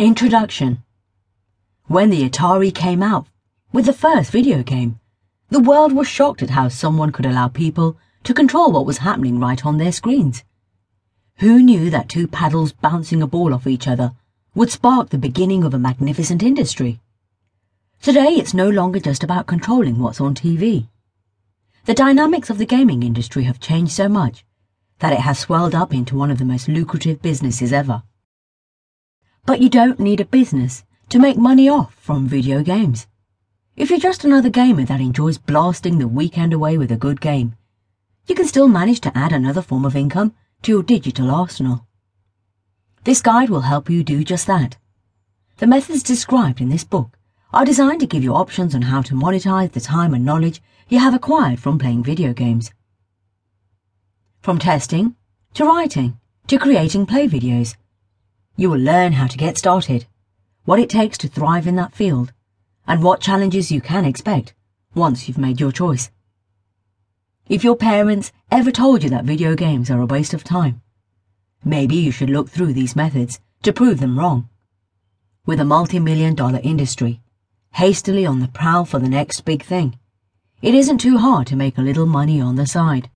Introduction When the Atari came out, with the first video game, the world was shocked at how someone could allow people to control what was happening right on their screens. Who knew that two paddles bouncing a ball off each other would spark the beginning of a magnificent industry? Today it's no longer just about controlling what's on TV. The dynamics of the gaming industry have changed so much that it has swelled up into one of the most lucrative businesses ever. But you don't need a business to make money off from video games. If you're just another gamer that enjoys blasting the weekend away with a good game, you can still manage to add another form of income to your digital arsenal. This guide will help you do just that. The methods described in this book are designed to give you options on how to monetize the time and knowledge you have acquired from playing video games. From testing, to writing, to creating play videos, you will learn how to get started, what it takes to thrive in that field, and what challenges you can expect once you've made your choice. If your parents ever told you that video games are a waste of time, maybe you should look through these methods to prove them wrong. With a multi-million dollar industry, hastily on the prowl for the next big thing, it isn't too hard to make a little money on the side.